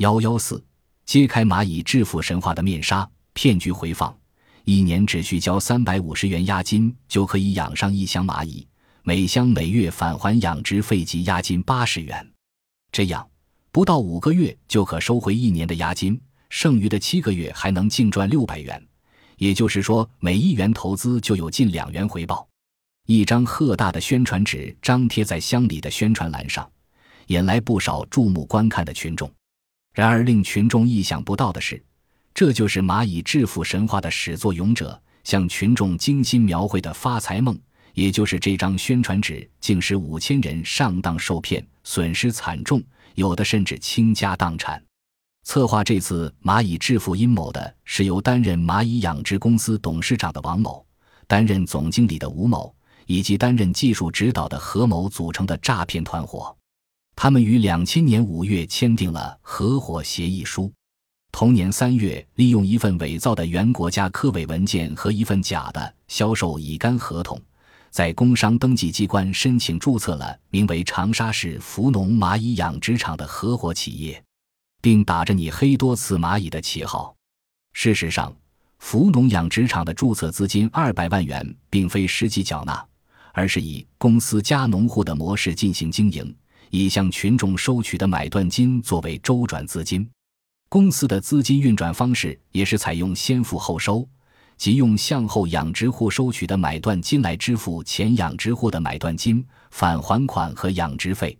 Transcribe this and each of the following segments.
幺幺四，揭开蚂蚁致富神话的面纱，骗局回放。一年只需交三百五十元押金，就可以养上一箱蚂蚁，每箱每月返还养殖费及押金八十元。这样，不到五个月就可收回一年的押金，剩余的七个月还能净赚六百元。也就是说，每一元投资就有近两元回报。一张赫大的宣传纸张贴在乡里的宣传栏上，引来不少注目观看的群众。然而，令群众意想不到的是。这就是蚂蚁致富神话的始作俑者向群众精心描绘的发财梦，也就是这张宣传纸，竟使五千人上当受骗，损失惨重，有的甚至倾家荡产。策划这次蚂蚁致富阴谋的是由担任蚂蚁养殖公司董事长的王某、担任总经理的吴某以及担任技术指导的何某组成的诈骗团伙。他们于两千年五月签订了合伙协议书。同年三月，利用一份伪造的原国家科委文件和一份假的销售乙肝合同，在工商登记机关申请注册了名为长沙市福农蚂蚁养殖场的合伙企业，并打着“你黑多次蚂蚁”的旗号。事实上，福农养殖场的注册资金二百万元并非实际缴纳，而是以公司加农户的模式进行经营，以向群众收取的买断金作为周转资金。公司的资金运转方式也是采用先付后收，即用向后养殖户收取的买断金来支付前养殖户的买断金、返还款和养殖费。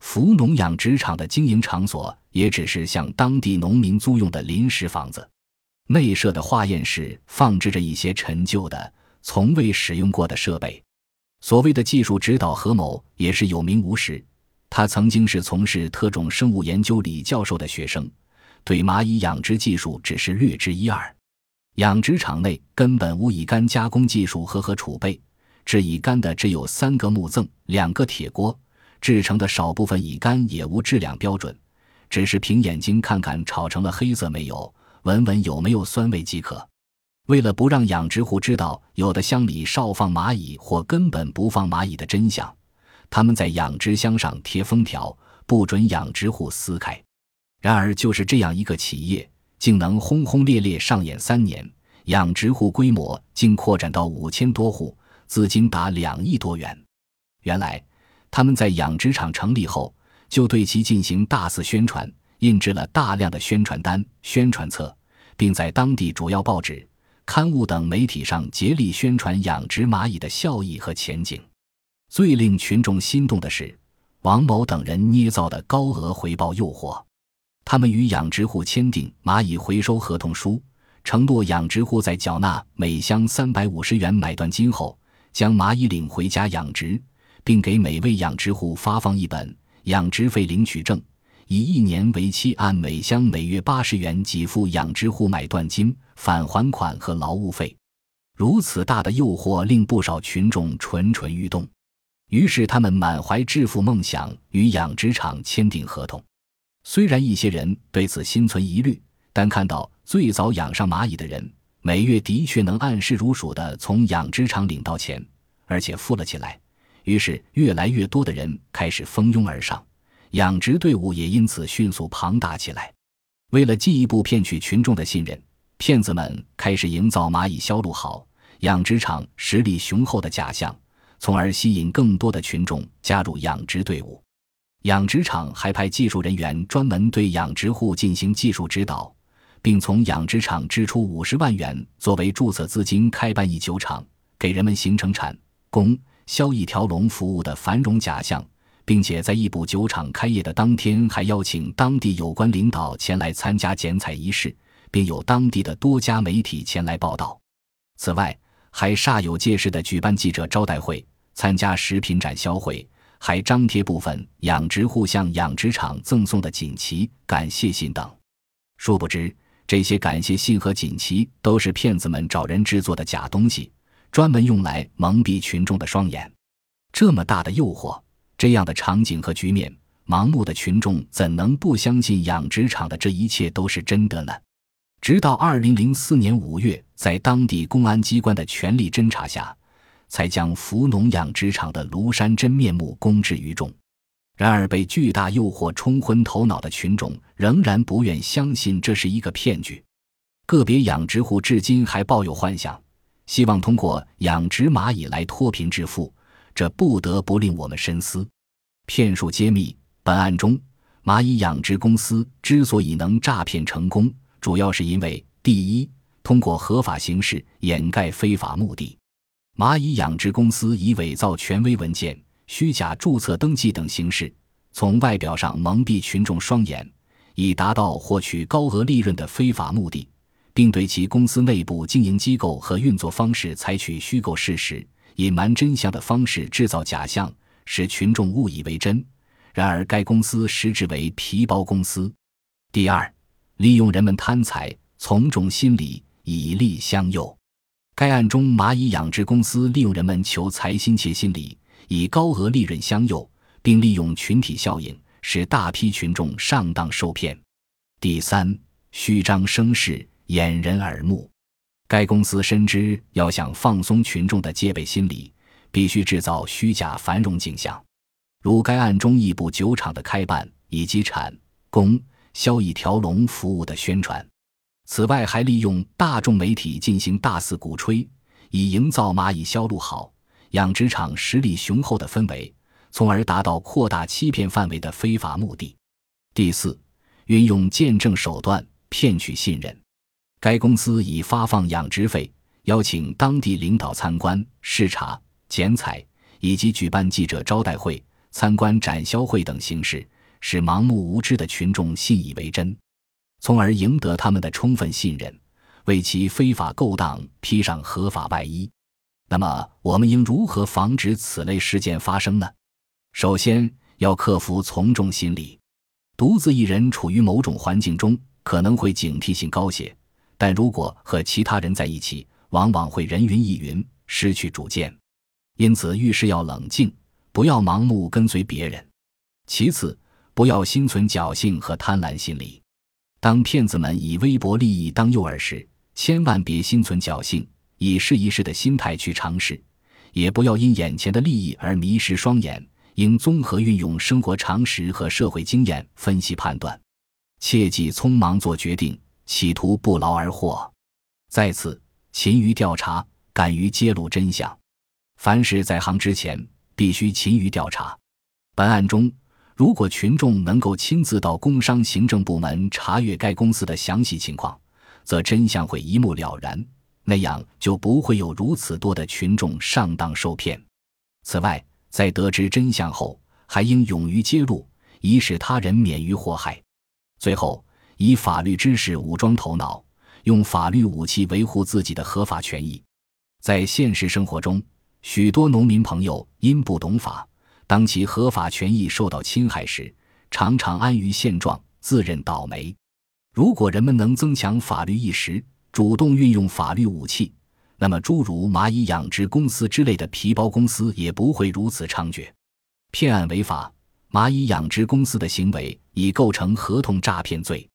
福农养殖场的经营场所也只是向当地农民租用的临时房子，内设的化验室放置着一些陈旧的、从未使用过的设备。所谓的技术指导何某也是有名无实，他曾经是从事特种生物研究李教授的学生。对蚂蚁养殖技术只是略知一二，养殖场内根本无乙肝加工技术和和储备，制乙肝的只有三个木甑、两个铁锅，制成的少部分乙肝也无质量标准，只是凭眼睛看看炒成了黑色没有，闻闻有没有酸味即可。为了不让养殖户知道有的乡里少放蚂蚁或根本不放蚂蚁的真相，他们在养殖箱上贴封条，不准养殖户撕开。然而，就是这样一个企业，竟能轰轰烈烈上演三年，养殖户规模竟扩展到五千多户，资金达两亿多元。原来，他们在养殖场成立后，就对其进行大肆宣传，印制了大量的宣传单、宣传册，并在当地主要报纸、刊物等媒体上竭力宣传养殖蚂蚁的效益和前景。最令群众心动的是，王某等人捏造的高额回报诱惑。他们与养殖户签订蚂蚁回收合同书，承诺养殖户在缴纳每箱三百五十元买断金后，将蚂蚁领回家养殖，并给每位养殖户发放一本养殖费领取证，以一年为期，按每箱每月八十元给付养殖户买断金、返还款和劳务费。如此大的诱惑令不少群众蠢蠢欲动，于是他们满怀致富梦想，与养殖场签订合同。虽然一些人对此心存疑虑，但看到最早养上蚂蚁的人每月的确能按时如数地从养殖场领到钱，而且富了起来，于是越来越多的人开始蜂拥而上，养殖队伍也因此迅速庞大起来。为了进一步骗取群众的信任，骗子们开始营造蚂蚁销路好、养殖场实力雄厚的假象，从而吸引更多的群众加入养殖队伍。养殖场还派技术人员专门对养殖户进行技术指导，并从养殖场支出五十万元作为注册资金开办一酒厂，给人们形成产、供、销一条龙服务的繁荣假象，并且在一补酒厂开业的当天，还邀请当地有关领导前来参加剪彩仪式，并有当地的多家媒体前来报道。此外，还煞有介事地举办记者招待会，参加食品展销会。还张贴部分养殖户向养殖场赠送的锦旗、感谢信等，殊不知这些感谢信和锦旗都是骗子们找人制作的假东西，专门用来蒙蔽群众的双眼。这么大的诱惑，这样的场景和局面，盲目的群众怎能不相信养殖场的这一切都是真的呢？直到二零零四年五月，在当地公安机关的全力侦查下。才将福农养殖场的庐山真面目公之于众。然而，被巨大诱惑冲昏头脑的群众仍然不愿相信这是一个骗局。个别养殖户至今还抱有幻想，希望通过养殖蚂蚁来脱贫致富。这不得不令我们深思。骗术揭秘：本案中，蚂蚁养殖公司之所以能诈骗成功，主要是因为第一，通过合法形式掩盖非法目的。蚂蚁养殖公司以伪造权威文件、虚假注册登记等形式，从外表上蒙蔽群众双眼，以达到获取高额利润的非法目的。并对其公司内部经营机构和运作方式采取虚构事实、隐瞒真相的方式制造假象，使群众误以为真。然而，该公司实质为皮包公司。第二，利用人们贪财从众心理，以利相诱。该案中，蚂蚁养殖公司利用人们求财心切心理，以高额利润相诱，并利用群体效应，使大批群众上当受骗。第三，虚张声势。掩人耳目，该公司深知要想放松群众的戒备心理，必须制造虚假繁荣景象，如该案中一部酒厂的开办以及产、供、销一条龙服务的宣传。此外，还利用大众媒体进行大肆鼓吹，以营造蚂蚁销路好、养殖场实力雄厚的氛围，从而达到扩大欺骗范围的非法目的。第四，运用见证手段骗取信任。该公司以发放养殖费、邀请当地领导参观视察、剪彩，以及举办记者招待会、参观展销会等形式，使盲目无知的群众信以为真，从而赢得他们的充分信任，为其非法勾当披上合法外衣。那么，我们应如何防止此类事件发生呢？首先，要克服从众心理。独自一人处于某种环境中，可能会警惕性高些。但如果和其他人在一起，往往会人云亦云，失去主见。因此，遇事要冷静，不要盲目跟随别人。其次，不要心存侥幸和贪婪心理。当骗子们以微薄利益当诱饵时，千万别心存侥幸，以试一试的心态去尝试；也不要因眼前的利益而迷失双眼，应综合运用生活常识和社会经验分析判断，切忌匆忙做决定。企图不劳而获。再次，勤于调查，敢于揭露真相。凡事在行之前，必须勤于调查。本案中，如果群众能够亲自到工商行政部门查阅该公司的详细情况，则真相会一目了然，那样就不会有如此多的群众上当受骗。此外，在得知真相后，还应勇于揭露，以使他人免于祸害。最后。以法律知识武装头脑，用法律武器维护自己的合法权益。在现实生活中，许多农民朋友因不懂法，当其合法权益受到侵害时，常常安于现状，自认倒霉。如果人们能增强法律意识，主动运用法律武器，那么诸如蚂蚁养殖公司之类的皮包公司也不会如此猖獗。骗案违法，蚂蚁养殖公司的行为已构成合同诈骗罪。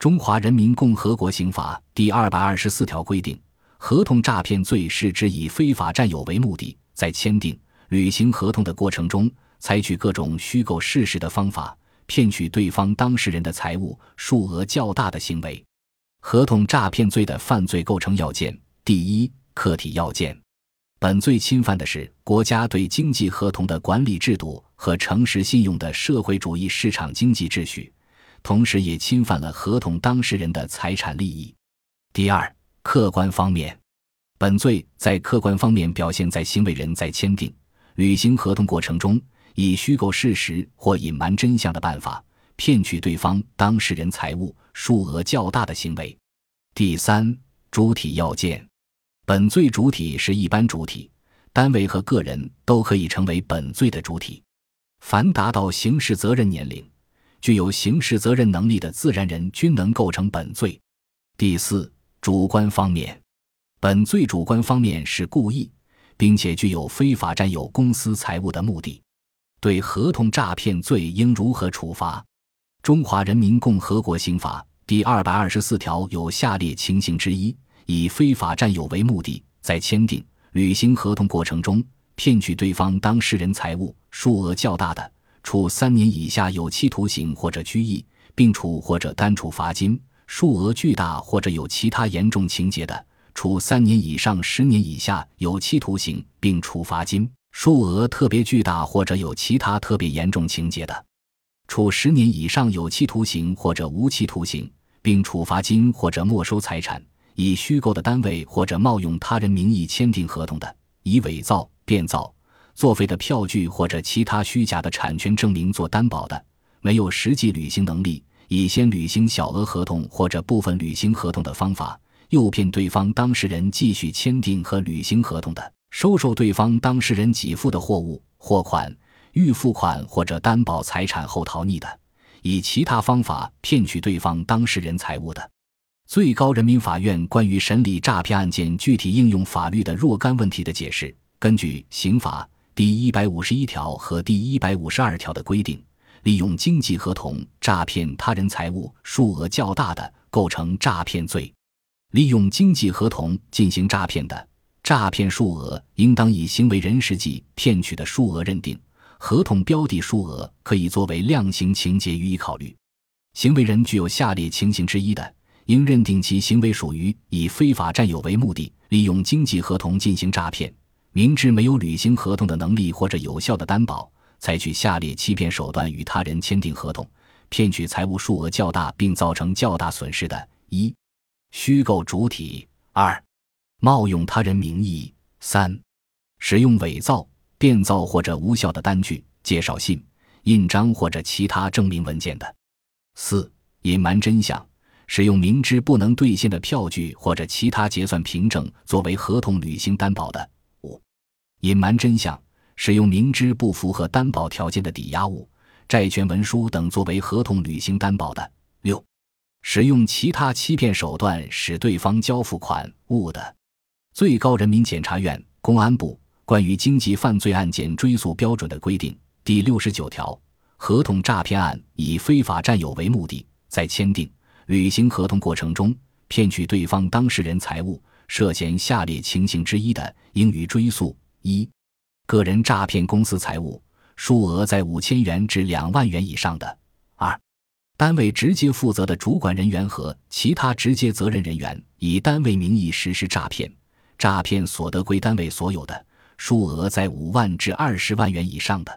中华人民共和国刑法第二百二十四条规定，合同诈骗罪是指以非法占有为目的，在签订、履行合同的过程中，采取各种虚构事实的方法，骗取对方当事人的财物数额较大的行为。合同诈骗罪的犯罪构成要件：第一，客体要件，本罪侵犯的是国家对经济合同的管理制度和诚实信用的社会主义市场经济秩序。同时，也侵犯了合同当事人的财产利益。第二，客观方面，本罪在客观方面表现在行为人在签订、履行合同过程中，以虚构事实或隐瞒真相的办法，骗取对方当事人财物数额较大的行为。第三，主体要件，本罪主体是一般主体，单位和个人都可以成为本罪的主体。凡达到刑事责任年龄。具有刑事责任能力的自然人均能构成本罪。第四，主观方面，本罪主观方面是故意，并且具有非法占有公司财物的目的。对合同诈骗罪应如何处罚？中华人民共和国刑法第二百二十四条有下列情形之一：以非法占有为目的，在签订、履行合同过程中骗取对方当事人财物数额较大的。处三年以下有期徒刑或者拘役，并处或者单处罚金；数额巨大或者有其他严重情节的，处三年以上十年以下有期徒刑，并处罚金；数额特别巨大或者有其他特别严重情节的，处十年以上有期徒刑或者无期徒刑，并处罚金或者没收财产。以虚构的单位或者冒用他人名义签订合同的，以伪造、变造、作废的票据或者其他虚假的产权证明做担保的，没有实际履行能力，以先履行小额合同或者部分履行合同的方法，诱骗对方当事人继续签订和履行合同的，收受对方当事人给付的货物、货款、预付款或者担保财产后逃匿的，以其他方法骗取对方当事人财物的。最高人民法院关于审理诈骗案件具体应用法律的若干问题的解释：根据刑法第一百五十一条和第一百五十二条的规定，利用经济合同诈骗他人财物数额较大的，构成诈骗罪；利用经济合同进行诈骗的，诈骗数额应当以行为人实际骗取的数额认定，合同标的数额可以作为量刑情节予以考虑。行为人具有下列情形之一的。应认定其行为属于以非法占有为目的，利用经济合同进行诈骗，明知没有履行合同的能力或者有效的担保，采取下列欺骗手段与他人签订合同，骗取财物数额较大并造成较大损失的：一、虚构主体；二、冒用他人名义；三、使用伪造、变造或者无效的单据、介绍信、印章或者其他证明文件的；四、隐瞒真相。使用明知不能兑现的票据或者其他结算凭证作为合同履行担保的；五、隐瞒真相；使用明知不符合担保条件的抵押物、债权文书等作为合同履行担保的；六、使用其他欺骗手段使对方交付款物的。最高人民检察院公安部关于经济犯罪案件追诉标准的规定第六十九条：合同诈骗案以非法占有为目的，在签订。履行合同过程中骗取对方当事人财物，涉嫌下列情形之一的，应予追诉：一、个人诈骗公司财物，数额在五千元至两万元以上的；单位直接负责的主管人员和其他直接责任人员以单位名义实施诈骗，诈骗所得归单位所有的，数额在五万至二十万元以上的；